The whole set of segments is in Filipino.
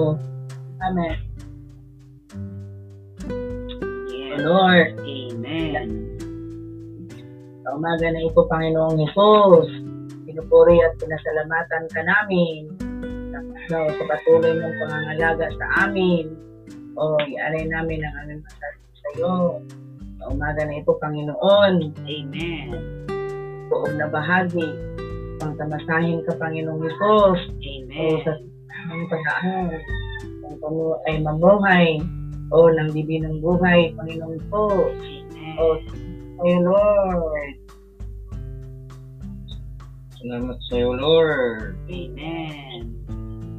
ito. Amen. Yes. Lord, Amen. sa umaga na ito, Panginoong Hesus, pinupuri at pinasalamatan ka namin sa, sa patuloy mong pangangalaga sa amin. O, ialay namin ang aming masarap sa iyo. Sa umaga na ito, Panginoon, Amen. buong na bahagi, pangtamasahin ka, Panginoong Hesus, o Amen. sa kung kamo ay mamuhay, o ng dibinang buhay, Panginoong Hesus. O, Lord, Salamat sa iyo, Lord. Amen.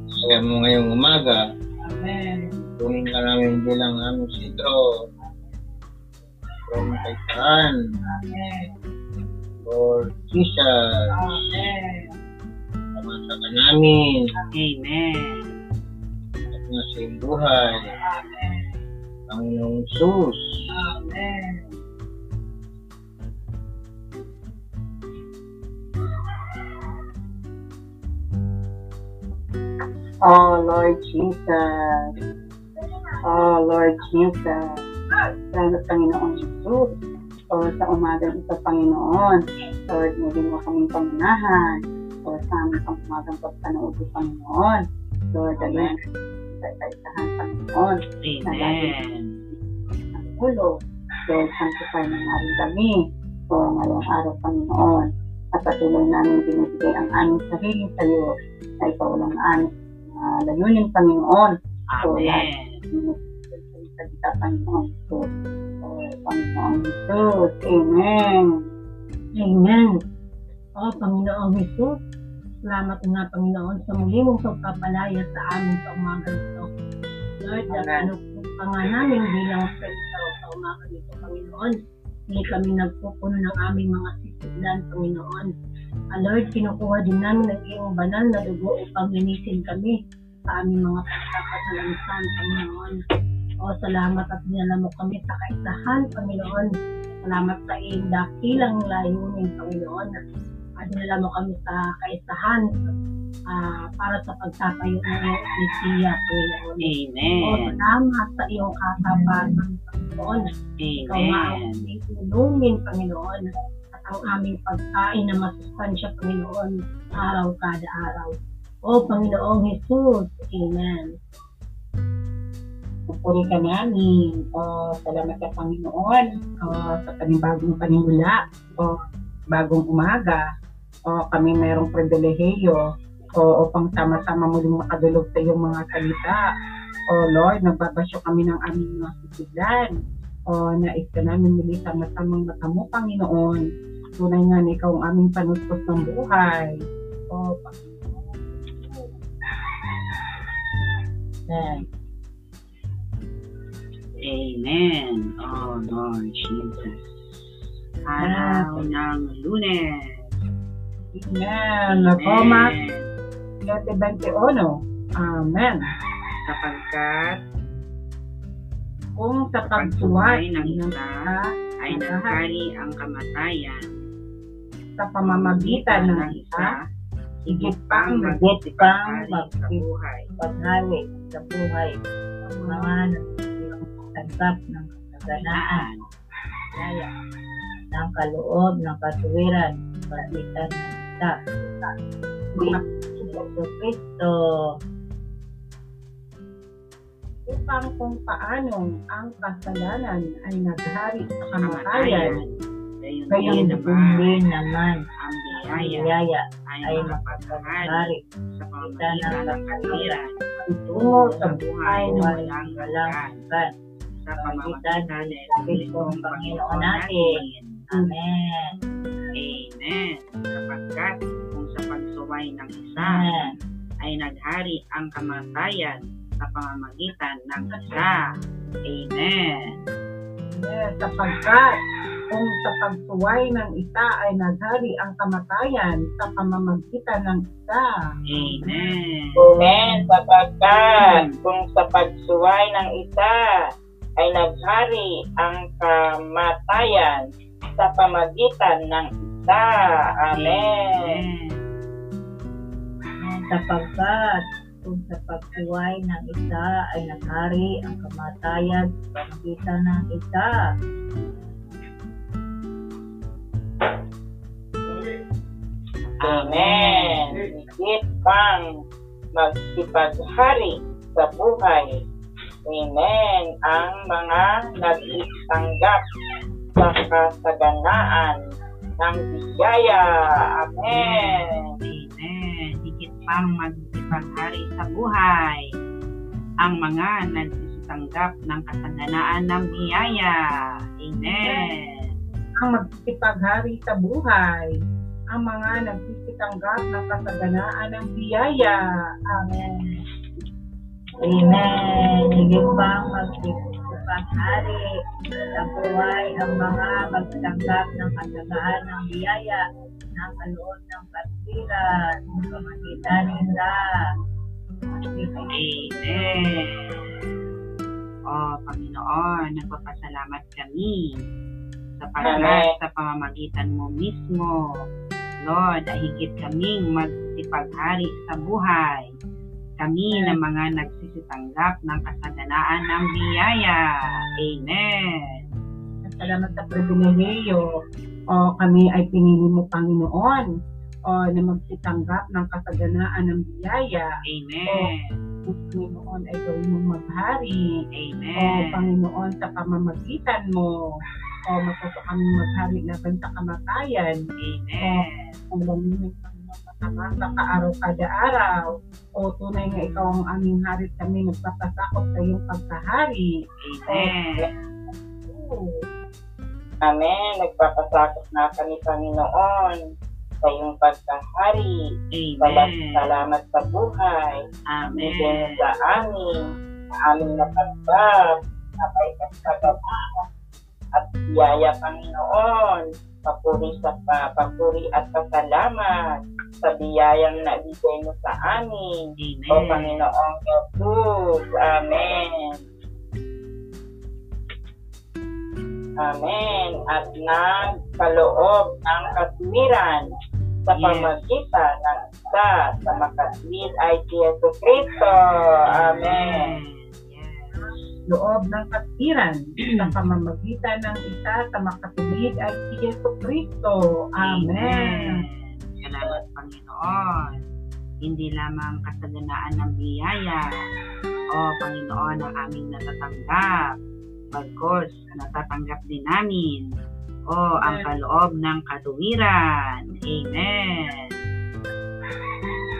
Kaya mo ngayong umaga, Amen. tunin ka namin bilang aming sitro. From Kaitaan, Amen. Lord Jesus. Amen. Kamasa ka namin. Amen. At nga sa iyong buhay. Amen. Amen. Oh Lord Jesus. Oh Lord Jesus. Salamat Panginoon Jesus. O sa umagang ito Panginoon. Lord, muli mo kaming pangunahan. O sa aming pang umagang pagpanood Panginoon. Lord, again, sa kaisahan Panginoon. Amen. ng ulo. Lord, sanctify na namin kami o ngayong araw, Panginoon. At patuloy namin binibigay ang aming sarili sa iyo na ikaw lang ang uh, layunin, Panginoon. So, Amen. salita, Panginoon. So, o, Panginoon Jesus. Amen. Amen. O Panginoong Jesus, salamat nga Panginoon sa muli mong pagpapalaya sa amin sa umaga ito. Lord, Amen. ano pa nga namin bilang Kristo sa umaga nito, Panginoon. Hindi kami nagpupuno ng aming mga sisidlan, Panginoon. Ah, Lord, kinukuha din namin ang iyong banal na dugo upang linisin kami sa aming mga pagkakasalansan, Panginoon. O salamat at dinala mo kami sa kaisahan, Panginoon. Salamat sa iyong dakilang layunin, Panginoon. At dinala mo kami sa kaisahan ah, para sa pagtatayo ng iyong Ecclesia, Panginoon. O Amen. salamat sa iyong katapatan, Panginoon. Ikaw Amen. aming tulungin, Panginoon. At ang aming pagkain na masustansya, Panginoon, araw kada araw. O Panginoong Jesus, Amen. Pupuri ka namin. O, salamat ka, Panginoon. O, sa panibagong panimula. O, bagong umaga. O, kami mayroong pribilehiyo. O, upang sama-sama muling makadulog sa iyong mga salita. O, Lord, nagbabasyo kami ng aming mga sisilan. O, nais ka namin muli sama-samang matamo, Panginoon. Tunay nga na ikaw ang aming panuspos ng buhay. O, Panginoon. Amen. Amen. Oh, Lord Jesus. Araw ng lunes. Amen. Amen. 7.21. Amen. Sapagkat Kung sa pagsuway ng isa ay naghari ang kamatayan sa pamamagitan ng isa, higit pang higit pang sa buhay. magpaghari sa buhay ang mga nagtanggap ng kaganaan, kaya ng kaloob ng katuwiran, pagitan ng Sa Kristo, upang kung paanong ang kasalanan ay naghari sa kamatayan, Gayon din naman ang biyaya ay makapaghari sa pamamagitan ng katwiran tungo sa buhay na walang hanggan. sa pamamagitan ng Kristo ang Panginoon natin. Amen. Amen. Pagsuway ng isa Amen. ay naghari ang kamatayan sa pamamagitan ng isa. Amen. Yes, sapagkat kung sa pagsuway ng isa ay naghari ang kamatayan sa pamamagitan ng isa. Amen. Amen. Sapagkat kung sa pagsuway ng isa ay naghari ang kamatayan sa pamagitan ng isa. Amen. Amen. Sapagkat kung sa pagsuway ng isa ay naghari ang kamatayan sa pamagitan ng isa. Amen. Higit pang magsipaghari sa buhay. Amen. Ang mga nagtanggap sa kasaganaan ng biyaya. Amen. Amen. Pang magsipaghari sa buhay. Ang mga nagsitanggap ng kasaganaan ng biyaya. Amen. Ang magsipaghari sa buhay. Ang mga nagsisitanggap ng kasaganaan ng biyaya. Amen. Amen. Higit pang magsipaghari sa buhay ang mga magtanggap ng kasagaan ng biyaya ng kaloob ng katwiran sa pamagitan nila. Amen. O Panginoon, nagpapasalamat kami sapagkat Amen. sa pamamagitan mo mismo, Lord, ay higit kaming magsipaghari sa buhay. Kami na mga nagsisitanggap ng kasaganaan ng biyaya. Amen. Salamat sa pribilehiyo. O kami ay pinili mo, Panginoon, o na magsitanggap ng kasaganaan ng biyaya. Amen. Kung Panginoon ay gawin mong maghari. O Amen. Panginoon, sa pamamagitan mo, o matuto kami maghari laban sa kamatayan. Amen. Ang lamig ng masama sa kaaraw kada araw. O tunay nga ikaw ang aming hari kami nagpapasakot sa iyong pagkahari. Amen. Oo. Amen. Nagpapasakot na kami, Panginoon, sa iyong pagkahari. Amen. salamat sa buhay. Amen. sa amin, sa aming natanggap, na may kasaganaan at biyaya, Panginoon. Papuri sa pa, papuri at pasalamat sa biyayang nabigay mo sa amin. O Amen. Panginoong Jesus. Amen. Amen. At nagkaloob ng katwiran sa pamagitan ng isa sa makatwid ay si Yesu Cristo. Amen. Loob ng katiran sa pamamagitan ng isa sa makatuwid ay si Yesu Kristo. Amen. Salamat Panginoon. Hindi lamang kasaganaan ng biyaya o Panginoon ang aming natatanggap. Bagkos, natatanggap din namin o ang kaloob ng katuwiran. Amen.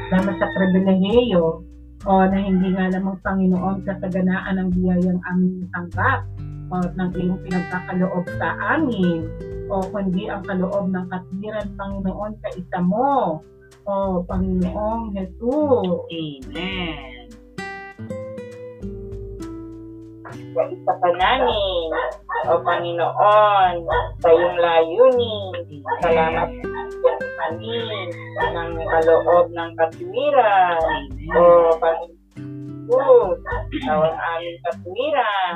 Salamat sa pribilehiyo o na hindi nga lamang Panginoon kasaganaan ng biyayang aming natanggap o ng iyong pinagkakaloob sa amin o kundi ang kaloob ng katwiran Panginoon sa isa mo o Panginoong Jesus. Amen. Sa isa o Panginoon, sa iyong layunin. Salamat sa kami ng kaloob ng katwiran. O Panginoon, sa aming katwiran.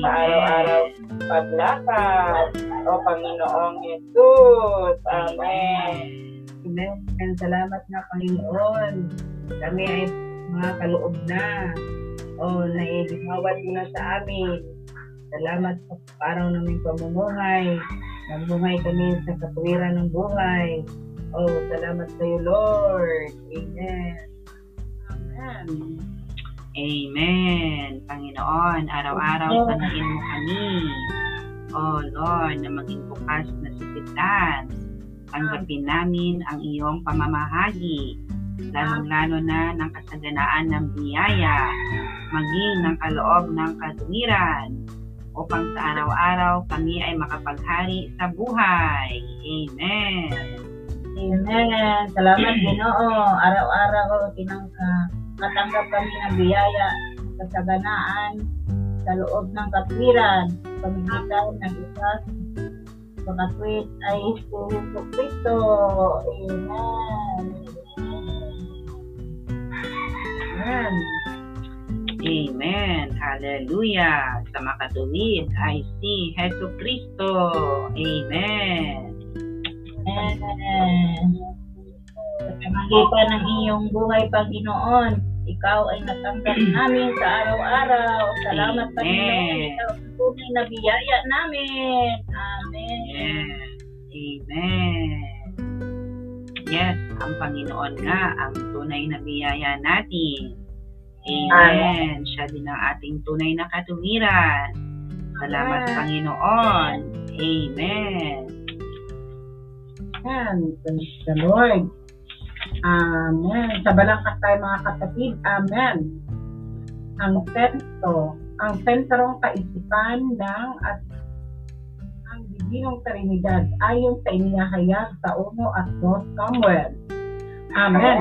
Sa araw-araw paglakad. O Panginoong Jesus. Amen. Amen. Salamat nga Panginoon. Kami ay mga kaloob na. O naibigawad mo na sa amin. Salamat sa araw naming pamumuhay. Nabuhay kami sa katwiran ng buhay. O salamat sa iyo, Lord. Amen. Amen. Amen. Panginoon, araw-araw sanayin mo kami. Oh Lord, na maging bukas na sisiglan. Tanggapin namin ang iyong pamamahagi, lalong-lalo na ng kasaganaan ng biyaya, maging ng kaloob ng katwiran, upang sa araw-araw kami ay makapaghari sa buhay. Amen. Amen. Salamat Ginoo. Araw-araw tinangka matanggap kami ng biyaya sa kasaganaan sa loob ng katwiran. Pamigitan ng isa sa ay si Yesu Cristo. Amen. Amen. Amen. Hallelujah. Sa makatuwid ay si Heso Kristo. Amen. Amen. Sa pamagitan ng iyong buhay, Panginoon, ikaw ay natanggap namin sa araw-araw. Salamat, Amen. Panginoon. Ikaw ang tunay na biyaya namin. Amen. Yes. Amen. Yes, ang Panginoon nga ang tunay na biyaya natin. Amen. Siya din ang ating tunay na katuwiran. Salamat, Amen. Panginoon. Amen. Amen. Praise the Lord. Amen. Sa balangkas tayo mga kapatid. Amen. Ang sentro, ang sentrong kaisipan ng at ang bibinong Trinidad ayon sa inihahayag sa 1 at 2 Samuel. Amen.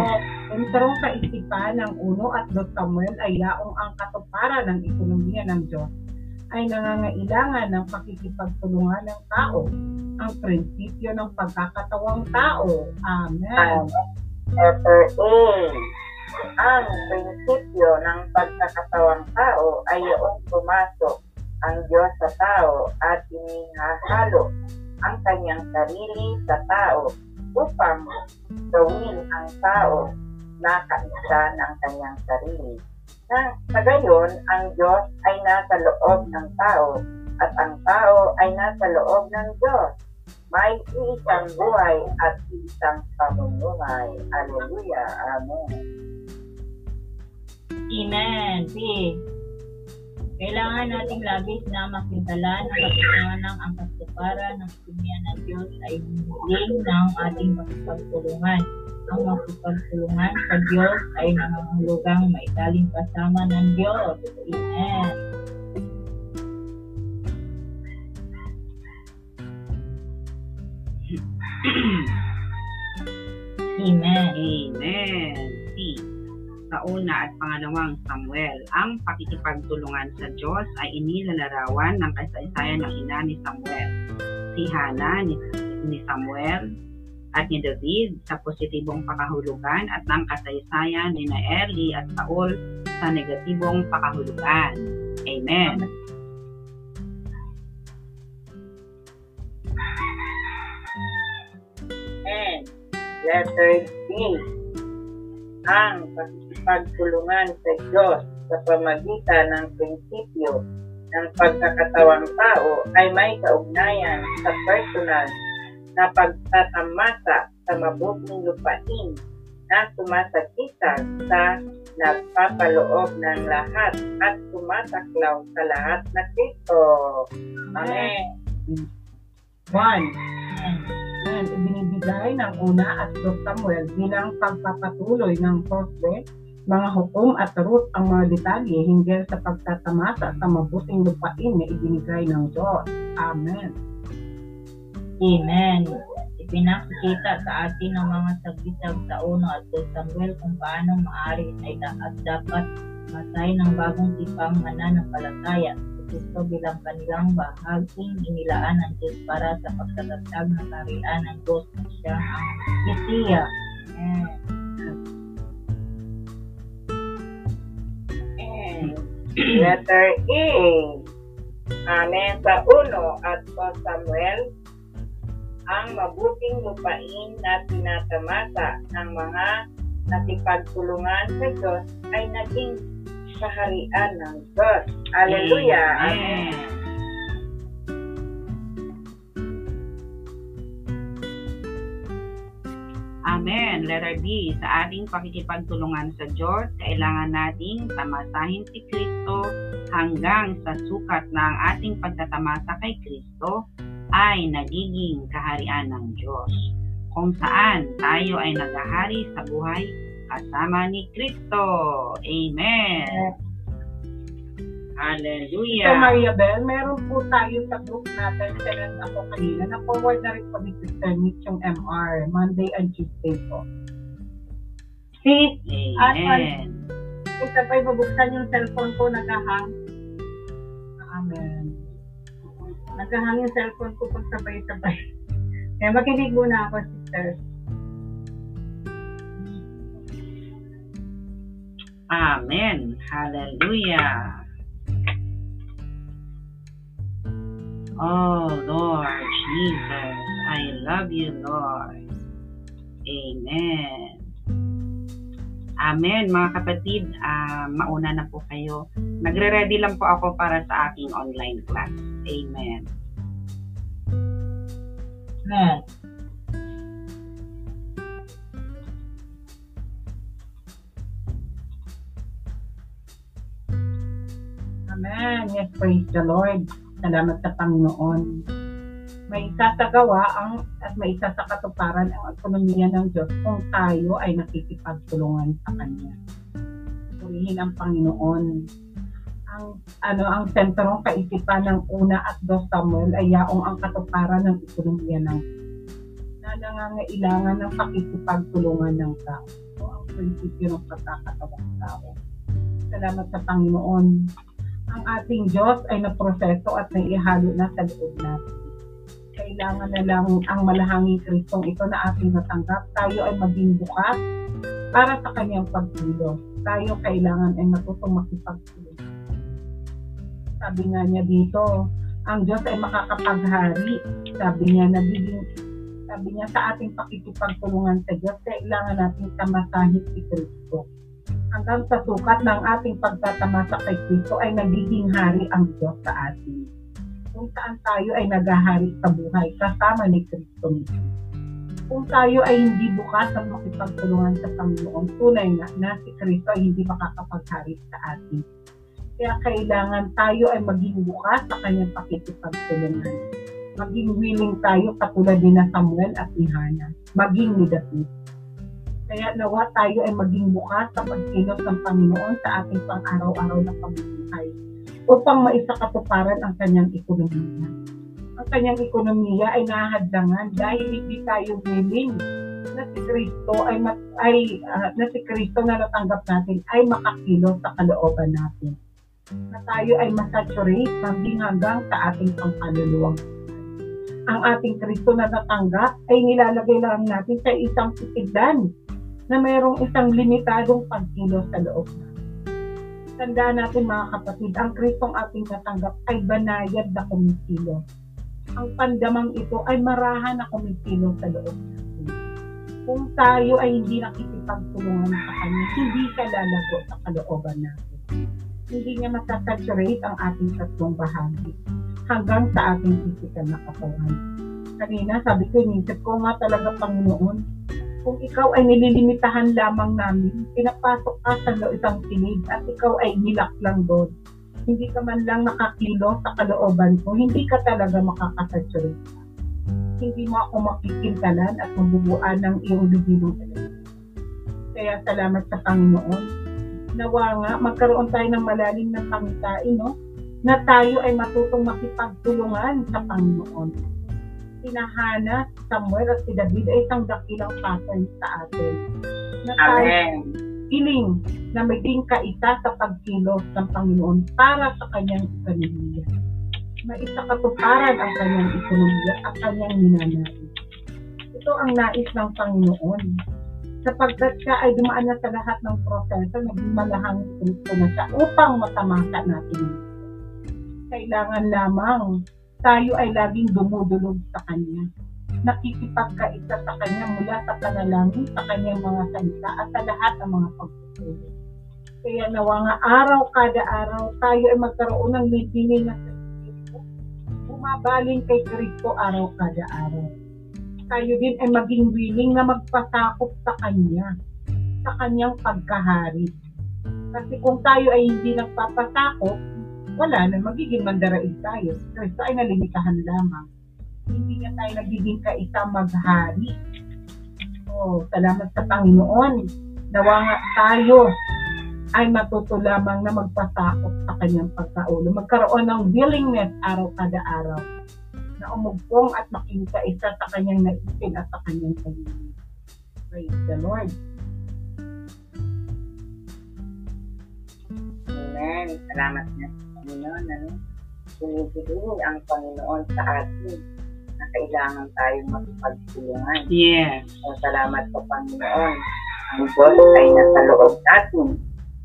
Sentrong kaisipan ng 1 at 2 Samuel ay yaong ang katuparan ng ekonomiya ng Diyos ay nangangailangan ng pakikipagtulungan ng tao ang prinsipyo ng pagkakatawang tao. Amen. Letter A. Ang prinsipyo ng pagkakatawang tao ay yung pumasok ang Diyos sa tao at inihahalo ang kanyang sarili sa tao upang gawin ang tao na kaisa ng kanyang sarili. Na, sa gayon, ang Diyos ay nasa loob ng tao at ang tao ay nasa loob ng Diyos. May isang buhay at isang pamumuhay. Hallelujah. Amen. Amen. B. Kailangan nating labis na makitalan ang katotohanan ang katuparan ng ekonomiya ng Diyos ay hiling ng ating makipagtulungan. Ang makipagtulungan sa Diyos ay nangangahulugang maigaling kasama ng Diyos. Amen. Amen. Amen. C. Sa una at pangalawang Samuel, ang pakikipagtulungan sa Diyos ay inilalarawan ng kasaysayan ng ina ni Samuel. Si Hana ni, ni Samuel at ni David sa positibong pakahulugan at ng kasaysayan ni na Eli at Saul sa negatibong pakahulugan. Amen. And letter D. Ang pakikipagtulungan sa Diyos sa pamagitan ng prinsipyo ng pagkakatawang tao ay may kaugnayan sa personal na pagtatamasa sa mabuting lupain na sumasakitan sa nagpapaloob ng lahat at sumasaklaw sa lahat na Kristo. Amen. One. Amen. Ibinibigay ng una at 2 Samuel bilang pagpapatuloy ng Josue, mga hukom at root ang mga detalye hinggil sa pagtatamasa sa mabuting lupain na ibinigay ng Diyos. Amen. Amen. Ipinakikita sa atin ng mga sagisag sa 1 at 2 Samuel kung paano maaari da- at dapat matay ng bagong tipang mananampalataya Kristo bilang kanilang bahaging inilaan ng Diyos para sa pagtatatag ng kariyan ng Diyos na siya ang Mesiya. Amen. Letter A. Amen. Sa uno at sa Samuel, ang mabuting lupain na tinatamasa ng mga nakipagtulungan sa Diyos ay naging kaharian ng Diyos. Hallelujah. Amen. Amen. Amen. Letter B. Sa ating pakikipagtulungan sa Diyos, kailangan nating tamasahin si Kristo hanggang sa sukat na ang ating pagtatamasa kay Kristo ay nagiging kaharian ng Diyos. Kung saan tayo ay naghahari sa buhay kasama ni Kristo. Amen. So, Hallelujah. Maria Bel, meron po tayo sa group natin, sinend ako kanina, na-forward na rin po ni Sister Mitch yung MR, Monday and Tuesday po. Si, Amen. kung sabay mabuksan yung cellphone ko, nagahang. Amen. Nagahang yung cellphone ko pag sabay-sabay. Kaya makinig muna ako, Sister. Amen. Hallelujah. Oh, Lord Jesus, I love you, Lord. Amen. Amen. Mga kapatid, ah, mauna na po kayo. Nagre-ready lang po ako para sa aking online class. Amen. Amen. Amen. Yes, praise the Lord. Salamat sa Panginoon. May isa sa gawa ang, at may isa sa katuparan ang ekonomiya ng Diyos kung tayo ay nakikipagtulungan sa Kanya. Purihin ang Panginoon. Ang, ano, ang sentrong kaisipan ng una at dos Samuel ay yaong ang katuparan ng ekonomiya ng na nangangailangan ng pakikipagtulungan ng tao. Ito ang prinsipyo ng pagkakatawang tao. Salamat sa Panginoon ang ating Diyos ay naproseso at naihalo na sa loob natin. Kailangan na lang ang malahanging Kristong ito na ating natanggap. Tayo ay maging bukas para sa kanyang pagkilos. Tayo kailangan ay matutong makipagkilos. Sabi nga niya dito, ang Diyos ay makakapaghari. Sabi niya, nagiging sabi niya sa ating pakikipagtulungan sa Diyos, kailangan natin tamasahin si Kristo hanggang sa sukat ng ating pagtatamasa kay Kristo ay nagiging hari ang Diyos sa atin. Kung saan tayo ay naghahari sa buhay kasama ni Kristo mismo. Kung tayo ay hindi bukas at makipagtulungan sa Panginoon, tunay na na si Kristo ay hindi makakapaghari sa atin. Kaya kailangan tayo ay maging bukas sa kanyang pakikipagtulungan. Maging willing tayo katulad din na Samuel at ni Hannah. Maging ni David. Kaya nawa tayo ay maging bukas sa pagkilos ng Panginoon sa ating pang-araw-araw na pamumuhay upang maisakatuparan ang kanyang ekonomiya. Ang kanyang ekonomiya ay nahadlangan dahil hindi tayo willing na si Kristo ay, mat, ay uh, na si Kristo na natanggap natin ay makakilos sa kalooban natin. Na tayo ay masaturate hanggang hanggang sa ating pangkaluluwang ang ating Kristo na natanggap ay nilalagay lang natin sa isang sitigdan na mayroong isang limitadong pagkilos sa loob natin. Tandaan natin mga kapatid, ang Kristong ating natanggap ay banayad na kumikilos. Ang pandamang ito ay marahan na kumikilos sa loob natin. Kung tayo ay hindi nakikipagtulungan sa Kanya, hindi ka lalago sa kalooban natin. Hindi niya masasaturate ang ating tatlong bahagi hanggang sa ating physical na katawan. Kanina, sabi ko, inisip ko nga talaga, Panginoon, kung ikaw ay nililimitahan lamang namin, pinapasok ka sa isang silid at ikaw ay nilak lang doon. Hindi ka man lang nakakilo sa kalooban ko, hindi ka talaga makakasaturate. Hindi mo ako makikintalan at mabubuan ng iyong libinong Kaya salamat sa Panginoon. Nawa nga, magkaroon tayo ng malalim na pangitain, no? na tayo ay matutong makipagtulungan sa Panginoon. Sina Hana, Samuel at si David ay isang dakilang pattern sa atin. Na tayo Amen. piling na maging kaisa sa pagkilos ng Panginoon para sa kanyang ekonomiya. Maisa katuparan ang kanyang ekonomiya at kanyang ninanais. Ito ang nais ng Panginoon. Sapagkat siya ay dumaan na sa lahat ng proseso, naging malahang Kristo na siya upang matamasa natin kailangan lamang tayo ay laging dumudulog sa Kanya. Nakikipagkaisa sa Kanya mula sa panalangin, sa Kanyang mga salita at sa lahat ng mga pagpupulong. Kaya nawa nga araw kada araw tayo ay magkaroon ng libingin sa Kristo. Bumabaling kay Kristo araw kada araw. Tayo din ay maging willing na magpasakop sa Kanya, sa Kanyang pagkahari. Kasi kung tayo ay hindi nagpapasakop, wala na, magiging mandaraig tayo. Kristo ay nalimitahan lamang. Hindi niya tayo nagiging kaisa maghari. So, salamat sa Panginoon. Nawa nga tayo ay matuto lamang na magpasakop sa kanyang pagkaulo. Magkaroon ng willingness araw kada araw na umugpong at maging kaisa sa kanyang naisip at sa kanyang pagiging. Praise the Lord. Amen. Salamat na Panginoon. Ano? Sinigilin ang Panginoon sa atin na kailangan tayong magpagtulungan. Yes. So, salamat sa Panginoon. Ang Diyos ay nasa loob natin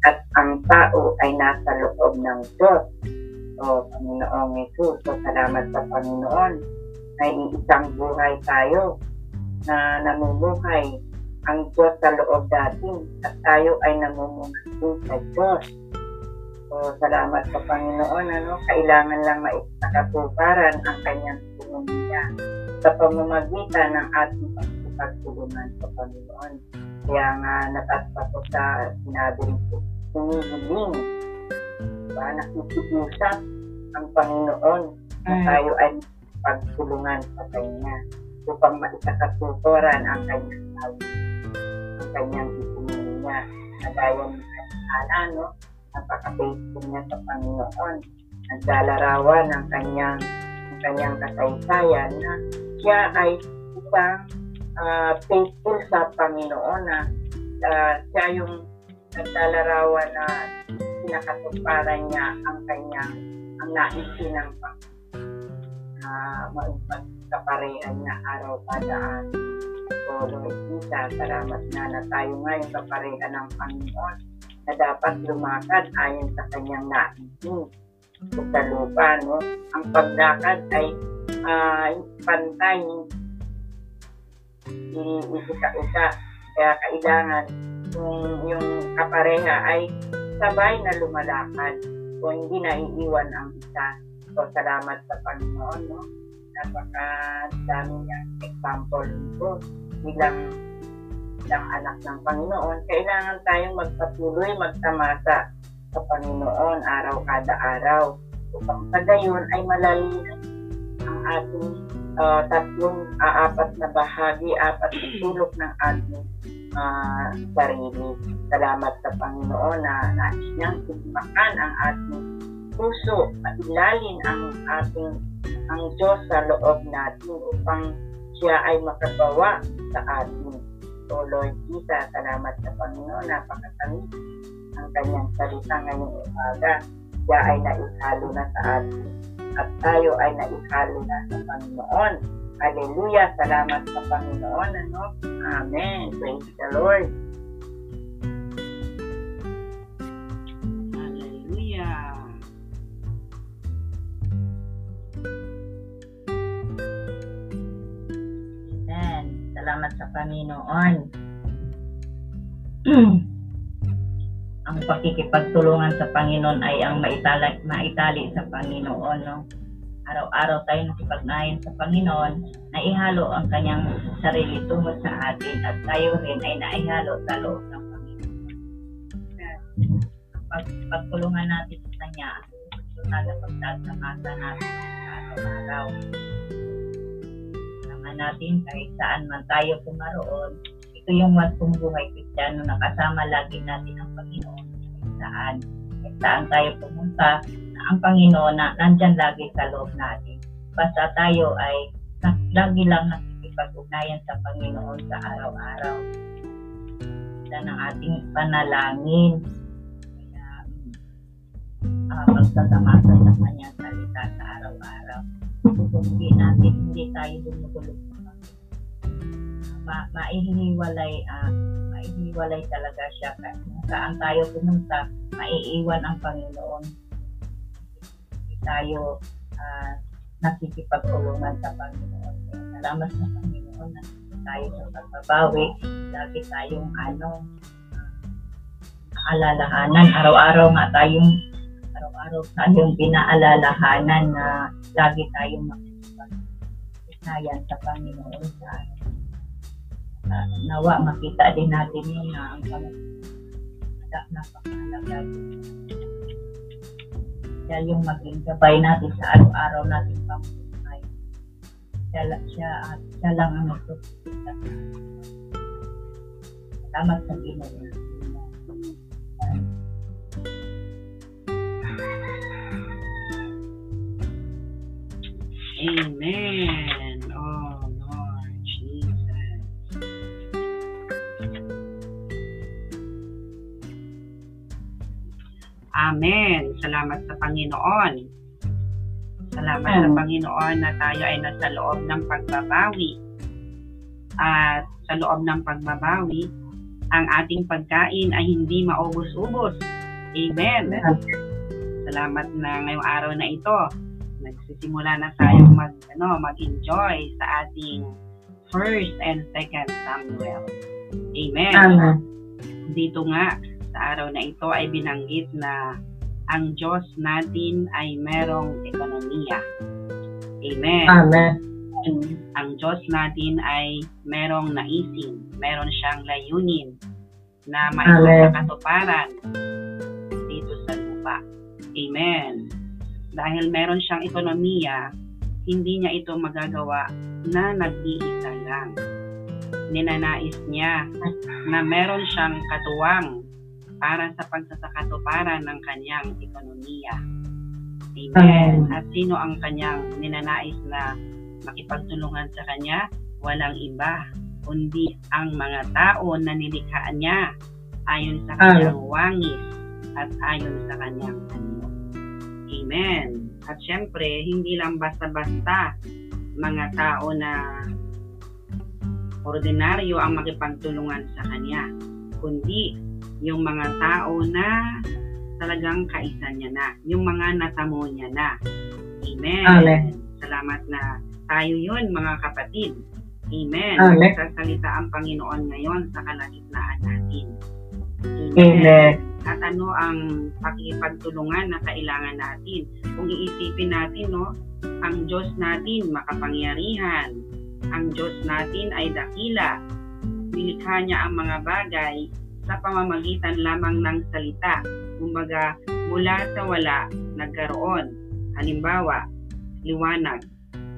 at ang tao ay nasa loob ng Diyos. So, Panginoong Jesus, so salamat sa Panginoon. May isang buhay tayo na namumuhay ang Diyos sa loob natin at tayo ay namumuhay sa Diyos. So, salamat sa Panginoon. Ano? Kailangan lang maikakatuparan ang kanyang tulungan sa pamamagitan ng ating pagtulungan sa Panginoon. Kaya nga natatas ko sa sinabi ko, hinihiling, diba? nakikiusap ang Panginoon na Mm. tayo ay pagtulungan sa Kanya upang maisakatuturan ang kanyang tawag, ang kanyang itinili niya. Nagaya ng ala, no? Napaka-faithful niya sa Panginoon. Naglalarawan ng kanyang ng kanyang kasaysayan na siya ay isang ah, faithful sa Panginoon na ah, siya yung naglalarawan na pinakatuparan niya ang kanyang ang naisin ng Panginoon na maipagkaparehan na araw kada araw. So, Lord Jesus, salamat na na tayo ngayon kaparehan ng Panginoon na dapat lumakad ayon sa kanyang naisin sa lupa, no? Ang paglakad ay ah, pantay, isa-isa. Kaya kailangan yung, yung kapareha ay sabay na lumalakad o hindi naiiwan ang isa. So, salamat sa Panginoon, no? Napaka dami niyang example dito bilang bilang anak ng Panginoon. Kailangan tayong magpatuloy, magtamasa sa Panginoon araw kada araw. Upang sa gayon ay malalinan ang ating ah, tatlong ah, apat na bahagi, apat na sulok ng ating ah, sarili. Salamat sa Panginoon na nais niyang tumakan ang ating puso at ilalin ang ating ang Diyos sa loob natin upang siya ay makagawa sa atin. So Lord Jesus, salamat sa Panginoon, napakatamis ang kanyang salita ngayong umaga. Siya ay naihalo na sa atin at tayo ay naihalo na sa Panginoon. Hallelujah! Salamat sa Panginoon. Ano? Amen. Praise the Lord. Salamat sa Panginoon. ang pakikipagtulungan sa Panginoon ay ang maitali, maitali sa Panginoon. No? Araw-araw tayo nakipagnayan sa Panginoon na ihalo ang kanyang sarili tungo sa atin at tayo rin ay naihalo sa loob ng Panginoon. Ang pag, pagtulungan natin sa Kanya, talaga pagtatamasa natin sa araw-araw. Naman natin kahit saan man tayo pumaroon, ito yung wastong buhay kristyano na kasama lagi natin ang Panginoon kahit saan. Kahit saan tayo pumunta, ang Panginoon na nandyan lagi sa loob natin. Basta tayo ay na, lagi lang nakikipag-ugnayan sa Panginoon sa araw-araw. Yan ang ating panalangin. Kaya, uh, magsasamasa sa kanyang salita sa araw-araw. Kung hindi natin, hindi tayo dumugulog Panginoon ma maihiwalay ah maihiwalay talaga siya. Kung saan tayo pumunta maiiwan ang Panginoon. Hindi tayo ah, nakikipagtulungan sa Panginoon. Salamat sa Panginoon na tayo sa pagbabawi. Lagi tayong ano ah, alalahanan araw-araw nga tayong araw-araw tayong pinaalalahanan na lagi tayong makikipag sa Panginoon sa uh, nawa makita din natin yun na ang pamamagitan napakahalaga siya yung maging gabay natin sa araw-araw natin pamumuhay siya, siya, at siya lang ang magtutulita salamat sa Ginoo Amen. Oh, Lord Jesus. Amen. Salamat sa Panginoon. Salamat sa Amen. Panginoon na tayo ay nasa loob ng pagbabawi. At sa loob ng pagbabawi, ang ating pagkain ay hindi maubos-ubos. Amen. Salamat na ngayong araw na ito. Nagsisimula na tayong mag, ano, mag-enjoy sa ating first and second Samuel. Amen. Amen. Dito nga, sa araw na ito ay binanggit na ang Diyos natin ay merong ekonomiya. Amen. Amen. Ang Diyos natin ay merong naisin, meron siyang layunin na Amen. maipagkakatuparan dito sa lupa. Amen. Dahil meron siyang ekonomiya, hindi niya ito magagawa na nag-iisa lang. Ninanais niya na meron siyang katuwang para sa pagsasakatuparan ng kanyang ekonomiya. Amen. At sino ang kanyang ninanais na makipagtulungan sa kanya? Walang iba, kundi ang mga tao na nilikha niya ayon sa kanyang wangis at ayon sa kanyang anyo. Amen. At syempre, hindi lang basta-basta mga tao na ordinaryo ang makipagtulungan sa kanya, kundi yung mga tao na talagang kaisa niya na, yung mga natamo niya na. Amen. Amen. Salamat na tayo yun, mga kapatid. Amen. Amen. Nagsasalita ang Panginoon ngayon sa kalagitnaan natin. Amen. At ano ang pakikipagtulungan na kailangan natin? Kung iisipin natin, no, ang Diyos natin makapangyarihan. Ang Diyos natin ay dakila. Nilikha niya ang mga bagay sa pamamagitan lamang ng salita. Kumbaga, mula sa wala, nagkaroon. Halimbawa, liwanag.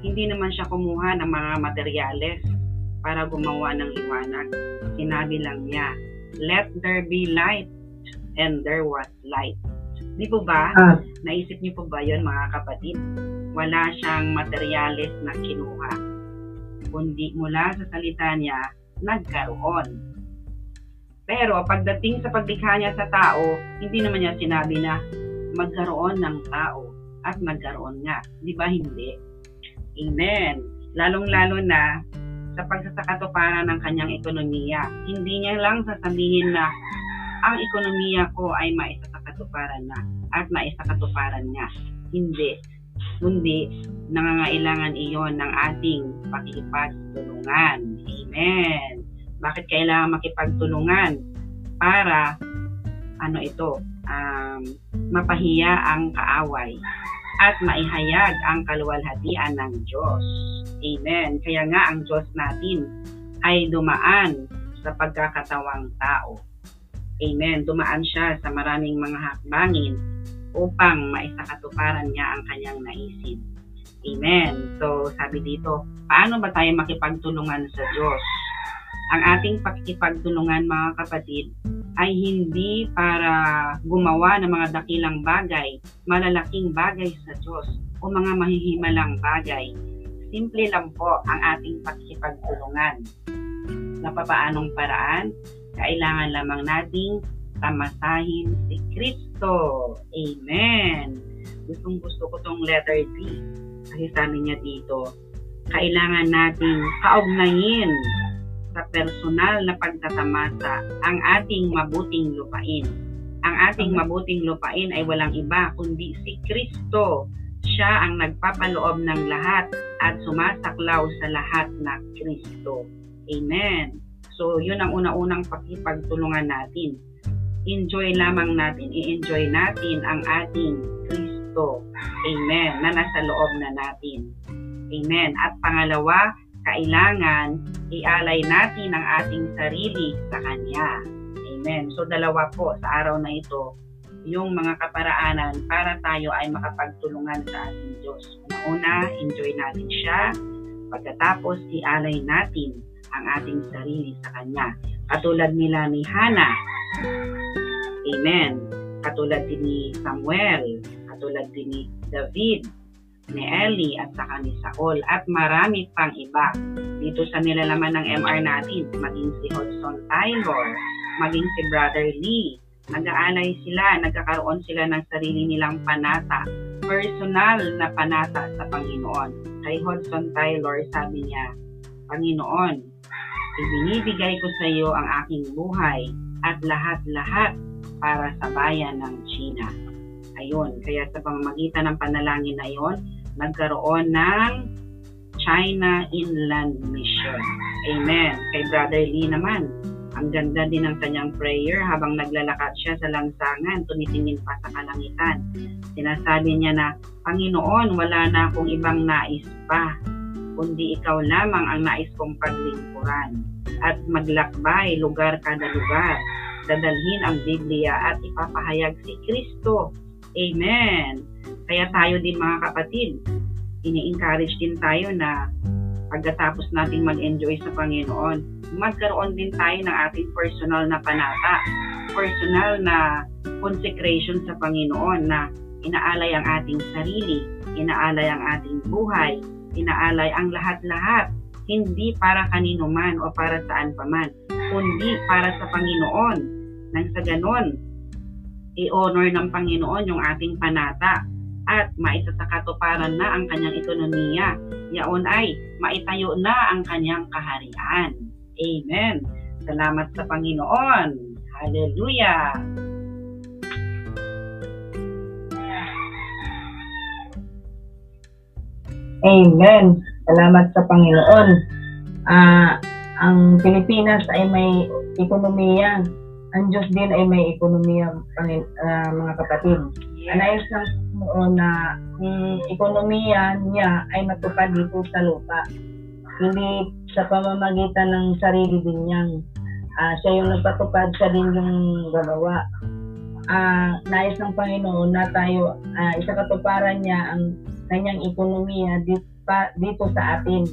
Hindi naman siya kumuha ng mga materyales para gumawa ng liwanag. Sinabi lang niya, let there be light and there was light. Di po ba? Ah, Naisip niyo po ba yon mga kapatid? Wala siyang materyales na kinuha. Kundi mula sa salita niya, nagkaroon. Pero pagdating sa paglikha niya sa tao, hindi naman niya sinabi na magkaroon ng tao at nagkaroon nga. Di ba hindi? Amen. Lalong-lalo na sa pagsasakatuparan ng kanyang ekonomiya. Hindi niya lang sasabihin na ang ekonomiya ko ay maisasakatuparan na at maisakatuparan niya. Hindi. Kundi nangangailangan iyon ng ating pakikipagtulungan. Amen. Bakit kailangan makipagtulungan? Para ano ito, um, mapahiya ang kaaway at maihayag ang kaluwalhatian ng Diyos. Amen. Kaya nga ang Diyos natin ay dumaan sa pagkakatawang tao. Amen. Dumaan siya sa maraming mga hakbangin upang maisakatuparan niya ang kanyang naisin. Amen. So, sabi dito, paano ba tayo makipagtulungan sa Diyos? Ang ating pakikipagtulungan mga kapatid ay hindi para gumawa ng mga dakilang bagay, malalaking bagay sa Diyos o mga mahihimalang bagay. Simple lang po ang ating pakikipagtulungan. Sa papaanong paraan, kailangan lamang nating tamasahin si Kristo. Amen. Gustong gusto ko tong letter D. Kasi sabi niya dito, kailangan nating kaugnayin sa personal na pagtatamasa ang ating mabuting lupain. Ang ating mabuting lupain ay walang iba kundi si Kristo. Siya ang nagpapaloob ng lahat at sumasaklaw sa lahat na Kristo. Amen. So, yun ang una-unang pakipagtulungan natin. Enjoy lamang natin, i-enjoy natin ang ating Kristo. Amen. Na nasa loob na natin. Amen. At pangalawa, kailangan ialay natin ang ating sarili sa Kanya. Amen. So dalawa po sa araw na ito, yung mga kaparaanan para tayo ay makapagtulungan sa ating Diyos. Una, enjoy natin siya. Pagkatapos, ialay natin ang ating sarili sa Kanya. Katulad nila ni Hannah. Amen. Katulad din ni Samuel. Katulad din ni David ni Ellie at saka ni Saul at marami pang iba. Dito sa nilalaman ng MR natin maging si Hudson Taylor maging si Brother Lee. Nag-aalay sila nagkakaroon sila ng sarili nilang panata personal na panata sa Panginoon. Kay Hudson Taylor sabi niya Panginoon ibinibigay ko sa iyo ang aking buhay at lahat-lahat para sa bayan ng China Ayun, kaya sa pamamagitan ng panalangin na yon, nagkaroon ng China Inland Mission. Amen. Kay Brother Lee naman, Ang ganda din ng kanyang prayer habang naglalakad siya sa langsangan, tumitingin pa sa kalangitan. Sinasabi niya na, Panginoon, wala na akong ibang nais pa, kundi ikaw lamang ang nais kong paglingkuran. At maglakbay lugar kada lugar. Dadalhin ang Biblia at ipapahayag si Kristo. Amen. Kaya tayo din mga kapatid, ini-encourage din tayo na pagkatapos nating mag-enjoy sa Panginoon, magkaroon din tayo ng ating personal na panata, personal na consecration sa Panginoon na inaalay ang ating sarili, inaalay ang ating buhay, inaalay ang lahat-lahat, hindi para kanino man o para saan pa man, kundi para sa Panginoon. Nang sa ganon, i-honor ng Panginoon yung ating panata at maisa sa katuparan na ang kanyang ekonomiya. Yaon ay maitayo na ang kanyang kaharian. Amen. Salamat sa Panginoon. Hallelujah. Amen. Salamat sa Panginoon. Ah, ang Pilipinas ay may ekonomiya. Ang Diyos din ay may ekonomiya, Pangin- ah, mga kapatid. Anayos ng Panginoon na mm, ekonomiya niya ay matupad dito sa lupa. Hindi sa pamamagitan ng sarili din niyang. Ah, siya yung nagpatupad, siya din yung gagawa. Ah, nais ng Panginoon na tayo, ah, isa katuparan niya ang kanyang ekonomiya dito, dito sa atin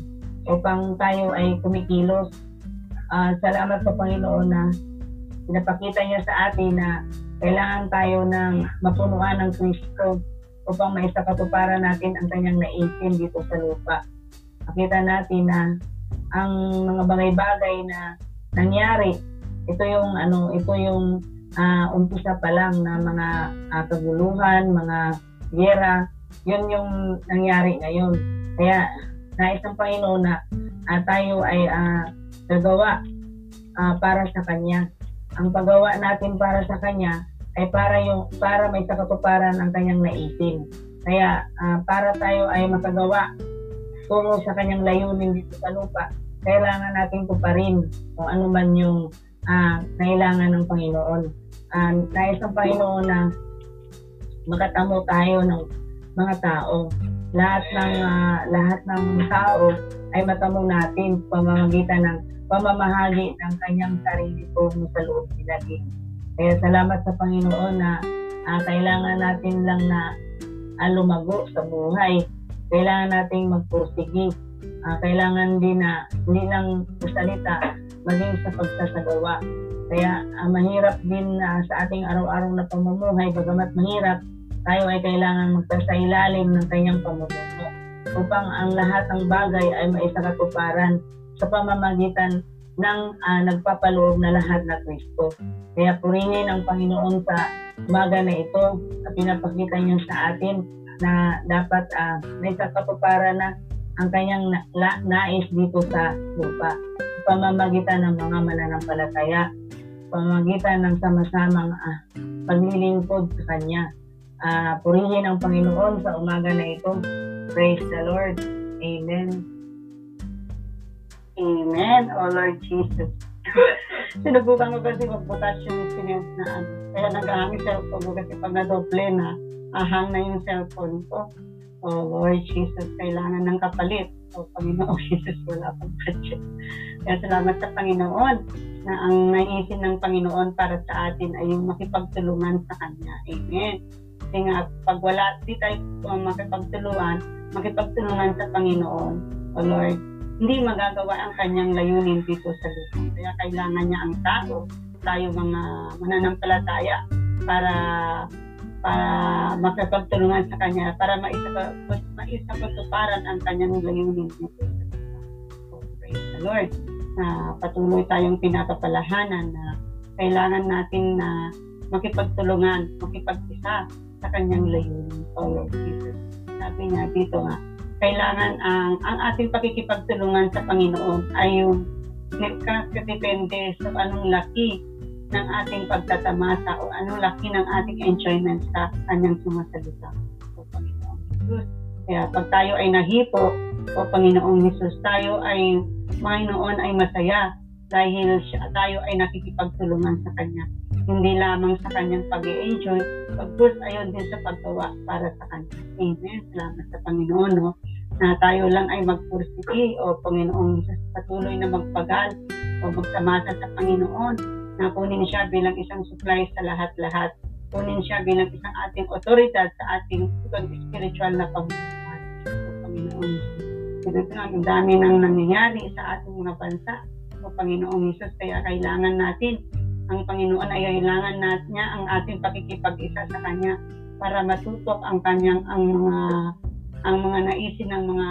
upang tayo ay kumikilos. Ah, salamat sa Panginoon na pinapakita niya sa atin na kailangan tayo ng mapunuan ng Kristo upang maisa katuparan natin ang kanyang naisin dito sa lupa. Makita natin na ang mga bagay-bagay na nangyari, ito yung ano, ito yung ah, umpisa pa lang na mga ah, kaguluhan, mga gera, yun yung nangyari ngayon. Kaya nais ng Panginoon na ah, tayo ay ah, gagawa ah, para sa Kanya. Ang paggawa natin para sa Kanya ay para yung para may sakatuparan ang kanyang naisin. Kaya ah, para tayo ay makagawa tungo sa kanyang layunin dito sa lupa, kailangan natin tuparin kung ano man yung ah, kailangan ng Panginoon. Uh, nais ng Panginoon na makatamo tayo ng mga tao. Lahat ng ah, lahat ng tao ay matamo natin pamamagitan ng pamamahagi ng kanyang sarili tungo sa loob nila din. Kaya salamat sa Panginoon na ah, kailangan natin lang na ah, lumago sa buhay. Kailangan nating magpursigi. Ah, kailangan din na hindi lang sa salita, maging sa pagsasagawa. Kaya ah, mahirap din na sa ating araw-araw na pamumuhay, bagamat mahirap, tayo ay kailangan magpasailalim ng kanyang pamumuno upang ang lahat ng bagay ay maisakatuparan sa pamamagitan ng ah, nagpapaloob na lahat na Kristo. Kaya purihin ang Panginoon sa umaga na ito na pinapakita niya sa atin na dapat uh, naisakatuparan na ang kanyang na, nais dito sa lupa. Pamamagitan ng mga mananampalataya, pamamagitan ng sama-samang uh, paglilingkod sa Kanya. Uh, purihin ang Panginoon sa umaga na ito. Praise the Lord. Amen. Amen, O Lord Jesus. Sinubukan ko kasi magbutas yung sinens na ano. Kaya nag-ahang cellphone ko kasi pag na-doble na, ahang na yung cellphone ko. O Lord Jesus, kailangan ng kapalit. O Panginoon Jesus, wala pang budget. Kaya salamat sa Panginoon na ang naisin ng Panginoon para sa atin ay yung makipagtulungan sa Kanya. Amen. Kasi nga, pag wala, di tayo um, makipagtulungan, makipagtulungan sa Panginoon. O Lord, hindi magagawa ang kanyang layunin dito sa lupa. Kaya kailangan niya ang tao, tayo mga mananampalataya para para makapagtulungan sa kanya, para maisa, maisa patuparan ang kanyang layunin dito sa lupa. So, praise the Lord. Na patuloy tayong pinapapalahanan na kailangan natin na makipagtulungan, makipag-isa sa kanyang layunin. So, Lord Jesus. Sabi niya dito nga, kailangan ang ang ating pakikipagtulungan sa Panginoon ay yung depende sa anong laki ng ating pagtatamasa o anong laki ng ating enjoyment sa kanyang sumasalita. O Panginoong Jesus. Kaya pag tayo ay nahipo, o Panginoong Jesus, tayo ay Panginoon ay masaya dahil siya, tayo ay nakikipagtulungan sa Kanya. Hindi lamang sa Kanyang pag enjoy pagpus ayon din sa paggawa para sa Kanya. Amen. Salamat sa Panginoon, no? Na tayo lang ay magpursige o Panginoong patuloy na magpagal o magtamasa sa Panginoon na kunin siya bilang isang supply sa lahat-lahat. Kunin siya bilang isang ating otoridad sa ating spiritual na pamumuhay sa Panginoon Jesus. Ganito ang dami nang nangyayari sa ating mga bansa o Panginoong Jesus. Kaya kailangan natin, ang Panginoon ay kailangan natin niya ang ating pakikipag-isa sa Kanya para matutok ang kanyang ang mga ang mga naisin ng mga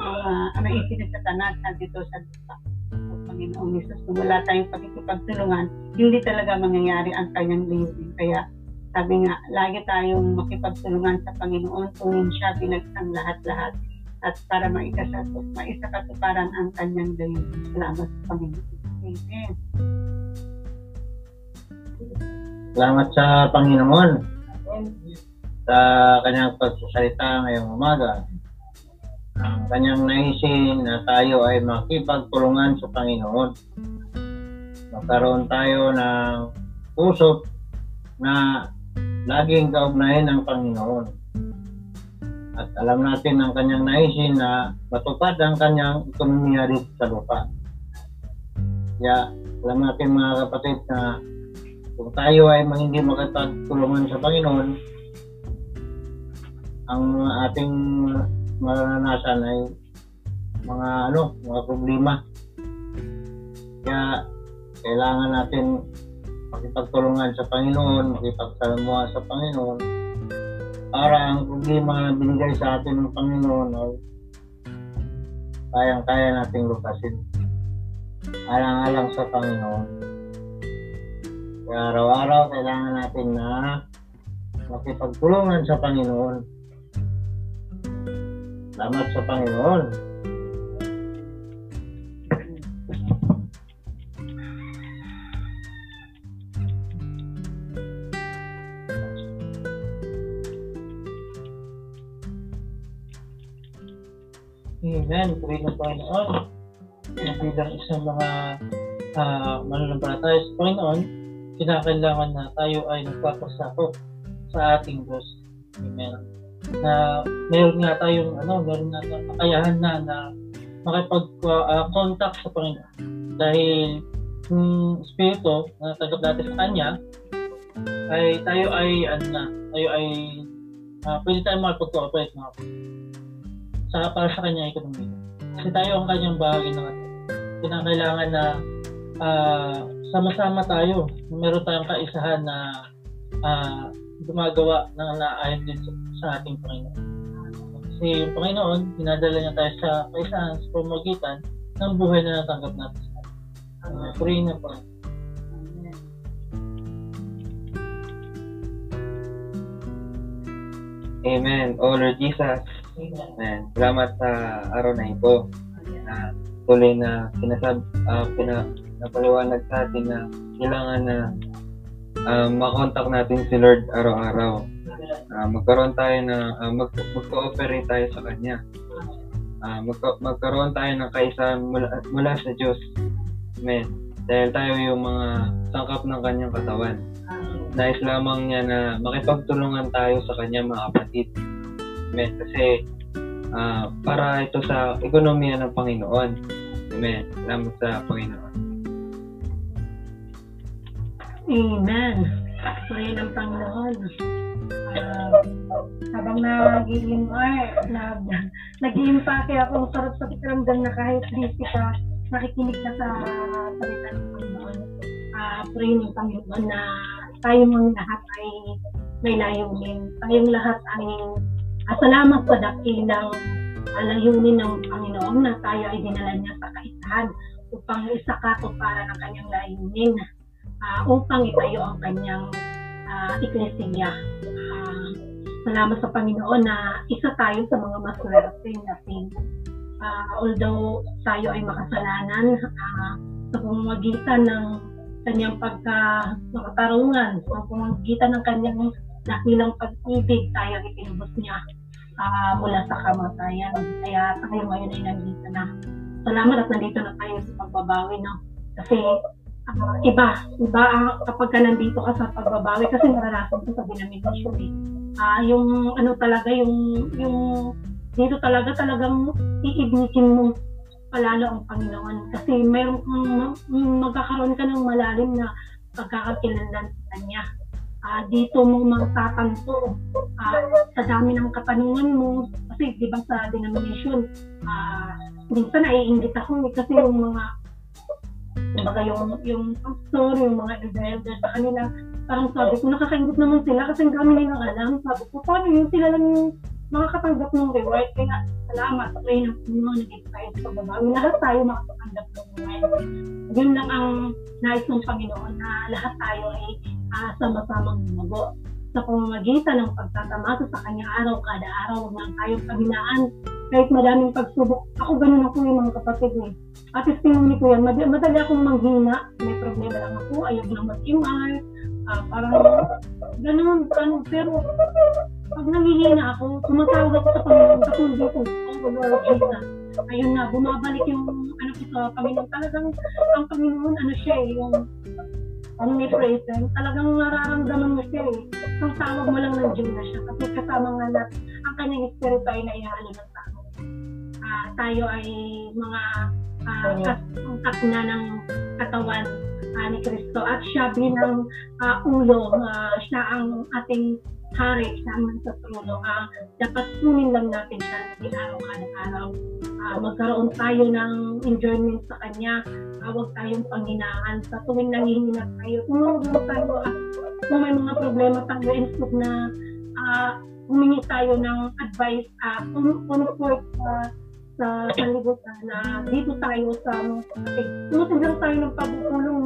mga ang naisin ng satanas dito sa lupa. O Panginoong Jesus, kung wala tayong pakikipagtulungan, hindi talaga mangyayari ang kanyang layunin. Kaya sabi nga, lagi tayong makipagtulungan sa Panginoon, tuwin siya bilang isang lahat-lahat at para maikasatu, maisakatuparan ang kanyang layunin. Salamat sa Panginoon. Amen. Salamat sa Panginoon sa kanyang pagsasalita ngayong umaga. Ang kanyang naisin na tayo ay makipagtulungan sa Panginoon. Magkaroon tayo ng puso na laging kaugnayan ng Panginoon. At alam natin ang kanyang naisin na matupad ang kanyang ekonomiya dito sa lupa. Kaya alam natin mga kapatid na kung tayo ay hindi makipagtulungan sa Panginoon, ang ating maranasan ay mga ano, mga problema. Kaya kailangan natin makipagtulungan sa Panginoon, makipagsalamuha sa Panginoon para ang problema na binigay sa atin ng Panginoon ay kayang-kaya nating lupasin. Alang-alang sa Panginoon. Kaya araw-araw kailangan natin na makipagtulungan sa Panginoon. Salamat sa Panginoon. Amen. Puri ng Panginoon. Bilang isang mga uh, mananampalataya sa Panginoon, kinakailangan na tayo ay nagpapasakop sa ating Diyos. Amen. Na meron nga tayong ano, meron nga tayong kakayahan na na makipag-contact uh, sa Panginoon. Dahil yung spirito na natanggap natin sa Kanya, ay tayo ay ano na, tayo ay uh, pwede tayo makipag-cooperate mga sa para sa kanya ekonomiya. Kasi tayo ang kanyang bahagi ng atin. Kinakailangan na uh, sama-sama tayo. Meron tayong kaisahan na uh, gumagawa ng naayon din sa ating Panginoon. Kasi yung Panginoon, dinadala niya tayo sa kaisahan sa pamagitan ng buhay na natanggap natin sa. Uh, pray na po. Amen. O Lord Jesus, Amen. Salamat sa araw na ito na tuloy na sinasab, uh, pina, napaliwanag sa atin na kailangan na uh, makontak natin si Lord araw-araw. Uh, magkaroon tayo na uh, mag, mag-cooperate tayo sa Kanya. Uh, magka, magkaroon tayo ng kaisahan mula, mula sa Diyos. Amen. Dahil tayo yung mga sangkap ng Kanyang katawan. Nais lamang niya na makipagtulungan tayo sa Kanya mga kapatid. Amen. Kasi uh, para ito sa ekonomiya ng Panginoon. Amen. Salamat sa Panginoon. Amen. Pray ng Panginoon. Uh, habang nag-iim nag, nag-iimpake ako sarap sa pakiramdam na kahit busy ka, nakikinig ka sa salita ng Panginoon. Uh, pray ng Panginoon na tayo mong lahat ay may layunin. Tayong lahat ay at salamat sa dakilang layunin ng Panginoon na tayo ay dinala niya sa kaisahan upang isa katuparan ang kanyang layunin uh, upang itayo ang kanyang uh, iklesiya. Uh, salamat sa Panginoon na isa tayo sa mga maswerte natin. Uh, although tayo ay makasalanan uh, sa pamamagitan ng kanyang pagka makatarungan, sa pamamagitan ng kanyang dakilang pag-ibig tayo itinubos niya uh, mula sa kamatayan. Kaya tayo ngayon ay nandito na. Salamat at nandito na tayo sa pagbabawi. No? Kasi ah, iba, iba ang kapag ka nandito ka sa pagbabawi kasi naranasan ko sa denomination eh. Ah, yung ano talaga, yung, yung dito talaga talagang iignitin mo palalo ang Panginoon. Kasi mayroon kang ma- magkakaroon ka ng malalim na pagkakakilanlan sa Kanya. Ah, dito mo matatanto ah, sa dami ng katanungan mo. Kasi di ba sa denomination, ah, minsan naiingit ako eh, kasi yung mga kumbaga yung, yung pastor, yung mga elder sa kanila, parang sabi ko, nakakaingit naman sila kasi ang dami nilang alam. Sabi ko, paano yun sila lang yung makakatanggap ng reward? Kaya salamat sa kayo ng Panginoon naging tayo sa pagbabawi. Lahat tayo makakatanggap ng reward. Yun lang ang nais ng Panginoon na lahat tayo ay uh, sama-samang lumago sa pamamagitan ng pagtatamasa sa kanyang araw kada araw huwag lang tayong kahit madaming pagsubok ako ganun ako yung mga kapatid eh at testimony ko yan Mad- madali akong manghina. May problema lang ako ayaw lang mag-MR uh, parang ganun ano, pero pag nanghihina ako tumatawag ako sa Panginoon katulad dito oh Lord Jesus ayun na bumabalik yung ano ko sa Panginoon. Talagang ang Panginoon ano siya eh yung omnipresent, talagang nararamdaman mo siya eh. Ang tawag mo lang ng Diyos na siya. Kasi kasama nga natin, ang kanyang espiritu ay naihalo ng Ah, tayo ay mga uh, kas na ng katawan uh, ni Kristo. At siya bilang uh, ulo, uh, siya ang ating hari, siya ang trono. Uh, dapat kunin lang natin siya ng araw kada araw. Uh, magkaroon tayo ng enjoyment sa Kanya huwag tayong panghinaan. Sa tuwing nanghihina tayo, tumulong tayo at kung may mga problema tayo, instead na uh, humingi tayo ng advice, uh, comfort uh, sa sanlibutan na dito tayo sa mga kapatid. Tumutugan tayo ng pagpupulong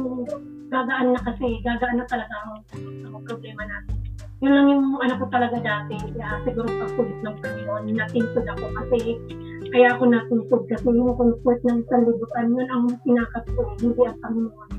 gagaan na kasi, gagaan na talaga ang, ang problema natin. Yun lang yung ano ko talaga dati, kaya siguro pagkulit ng Panginoon, natingkod ako kasi kaya ako natungkod kasi yung comfort ng sanlibutan, yun ang pinakat ko, hindi ang Panginoon.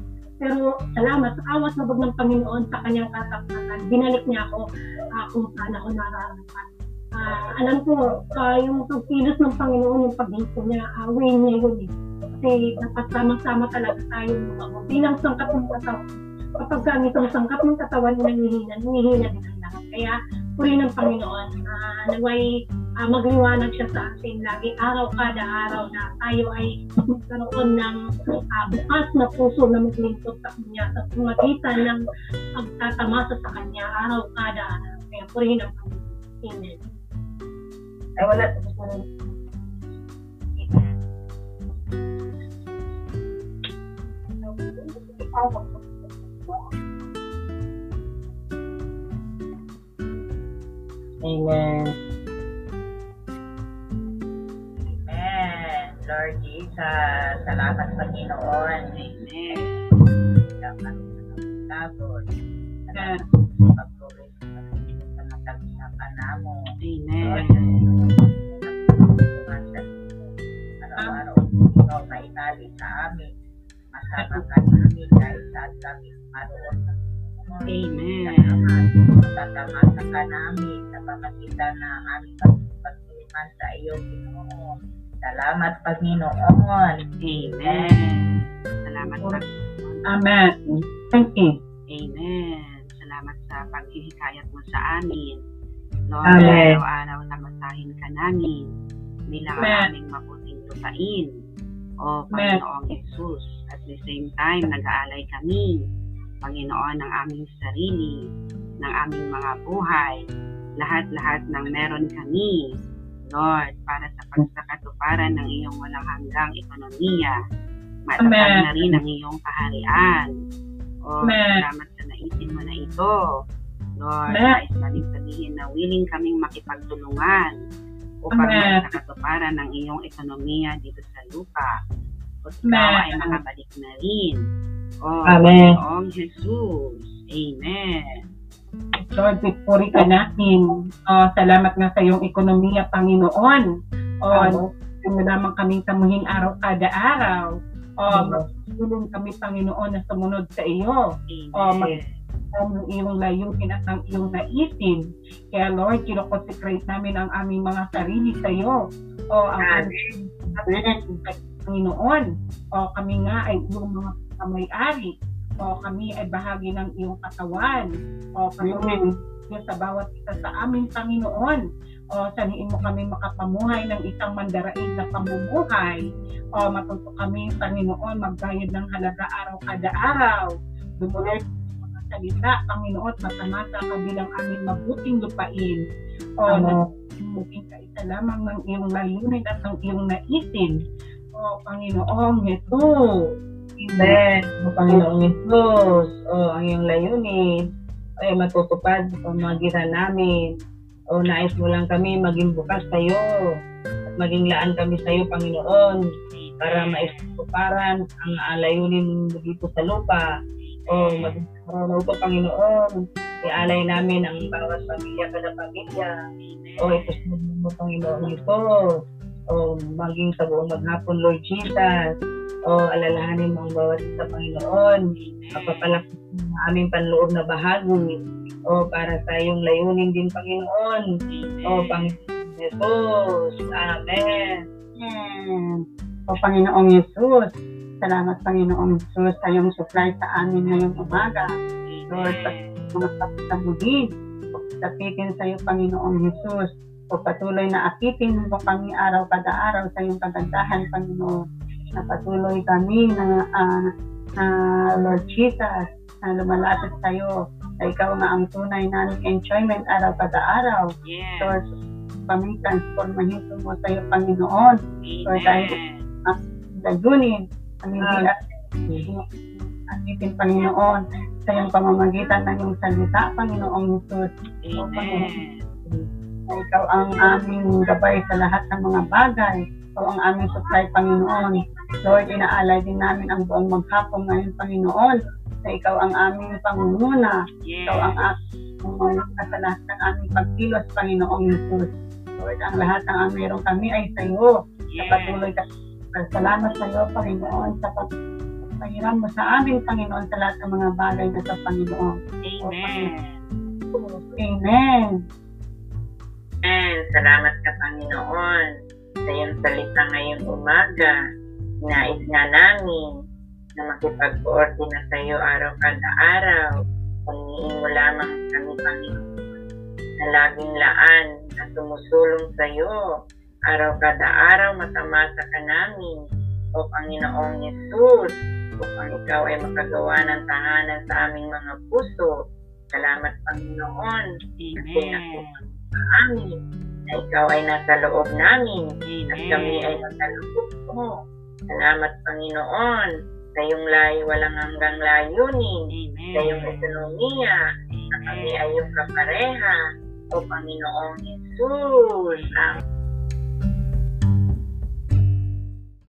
Pero salamat sa awas na ng Panginoon sa kanyang katapatan. Binalik niya ako uh, kung saan ako nararapat. Uh, alam ko, uh, yung pagkilos ng Panginoon, yung paghinto niya, uh, way niya yun eh. Kasi dapat sama-sama talaga tayo lumago. Bilang sangkat ng katawan, kapag ang itong sangkat ng katawan nangihina, nangihina din ang lahat. Kaya, puri ng Panginoon, uh, naway uh, magliwanag siya sa atin lagi araw kada araw na tayo ay magkaroon ng uh, bukas na puso na maglingkod sa Kanya sa pamagitan ng pagtatamasa sa Kanya araw kada araw. Kaya purihin ang Panginoon. Amen. Ay, wala. Amen. Lord Jesus. Salamat Panginoon. Amen. Salamat sa labot. Salamat sa pagtuloy sa matagsapan namo. Amen. Araw-araw na itali sa amin. Masama ka namin kahit saan kami maroon. Amen. Tatamasa ka namin sa pamagitan ng aming pagtulungan sa iyo, Pinoon. Salamat, Panginoon. Amen. Salamat, Panginoon. Amen. Thank you. Amen. Salamat sa paghihikayat mo sa amin. Lord, Amen. araw-araw na masahin ka namin bilang Amen. aming mabuting lupain. O Panginoong Jesus, at the same time, nag-aalay kami, Panginoon, ng aming sarili, ng aming mga buhay, lahat-lahat ng meron kami, Lord, para sa pagsakatuparan ng iyong walang hanggang ekonomiya. Matatag na rin ang iyong kaharian. O, Amen. salamat sa naisin mo na ito. Lord, Amen. nais namin sabihin na willing kaming makipagtulungan upang Amen. masakatuparan ng iyong ekonomiya dito sa lupa. O ikaw Amen. ay makabalik na rin. O, Amen. Panginoong Jesus. Amen. Lord, pipuri ka natin. Uh, salamat nga sa iyong ekonomiya, Panginoon. O, uh, mo lamang kaming tamuhin araw kada araw. O, magtulong kami, Panginoon, na sumunod sa iyo. O, Amen. ang iyong layunin at ang iyong naisin. Kaya Lord, kinoconsecrate namin ang aming mga sarili sa iyo. O ang aming Panginoon. O kami nga ay iyong mga pagkakamay-ari. O kami ay bahagi ng iyong katawan. O Panginoon, sa bawat isa sa amin, Panginoon. O saniin mo kami makapamuhay ng isang mandaraig na pamumuhay. O matuto kami, Panginoon, magbayad ng halaga araw kada araw. Mga salita, Panginoon, matamasa kabilang aming mabuting lupain. O Ano? maging kaisa lamang ng iyong layunin at ng iyong naisin. O Panginoong Jesus. Amen. O Panginoong Isus, o ang iyong layunin ay matutupad sa pamagitan namin. O nais mo lang kami maging bukas sa iyo at maging laan kami sa iyo, Panginoon, para maisuparan ang ah, layunin mo dito sa lupa. O maging araw na ito, Panginoon, ialay namin ang bawat pamilya kada pamilya. O ito sa mo, Panginoon Isus. O maging sa buong maghapon, Lord Jesus o alalahanin mo ang bawat isa Panginoon, mapapalaki ang aming panloob na bahagi o para sa iyong layunin din Panginoon o Panginoon Jesus. Amen. Amen. O Panginoong Yesus, salamat Panginoong Yesus sa iyong supply sa amin ngayong umaga. Lord, sa mga kapitabuhin, tapitin sa iyo Panginoong Yesus, o patuloy na akitin mo kami araw kada araw sa iyong kagandahan, Panginoon. Na patuloy kami na, ah, na Lord Jesus, na lumalapit sa iyo, na ikaw nga ang tunay naming enjoyment araw kada araw. Yes. Lord, kami transformahin mo sa iyo, Panginoon. Lord, dahil Amen. layunin ang hindi at anitin, Panginoon, sa iyong pamamagitan ng iyong salita, Panginoong Jesus. O Panginoon, na ikaw ang aming gabay sa lahat ng mga bagay. Ikaw ang aming supply, Panginoon. Lord, inaalay din namin ang buong maghapon ngayon, Panginoon, na ikaw ang aming pangunguna. Yes. Ikaw ang aming sa lahat ng aming pagkilos, Panginoong Jesus. Lord, ang lahat ng ang meron kami ay sa iyo. Sa Yes. patuloy ka. Salamat sa iyo, Panginoon, sa pag pahiram mo sa amin, Panginoon, sa lahat ng mga bagay na sa Panginoon. Amen. Amen. Amen. Salamat ka, Panginoon, sa iyong salita ngayong umaga. Nais nga namin na makipag-coordinate sa iyo araw kada araw. Pangingin mo lamang kami, Panginoon, na laging laan na sumusulong sa iyo. Araw kada araw, matamasa ka namin. O Panginoong Yesus, upang ikaw ay makagawa ng tahanan sa aming mga puso. Salamat, Panginoon, Amen. amin na ikaw ay nasa loob namin at kami ay Amen. nasa loob mo. Salamat Panginoon sa iyong lay walang hanggang layunin, sa iyong Amen. ekonomiya, na kami Amen. ay iyong kapareha. O Panginoong Jesus, Amen.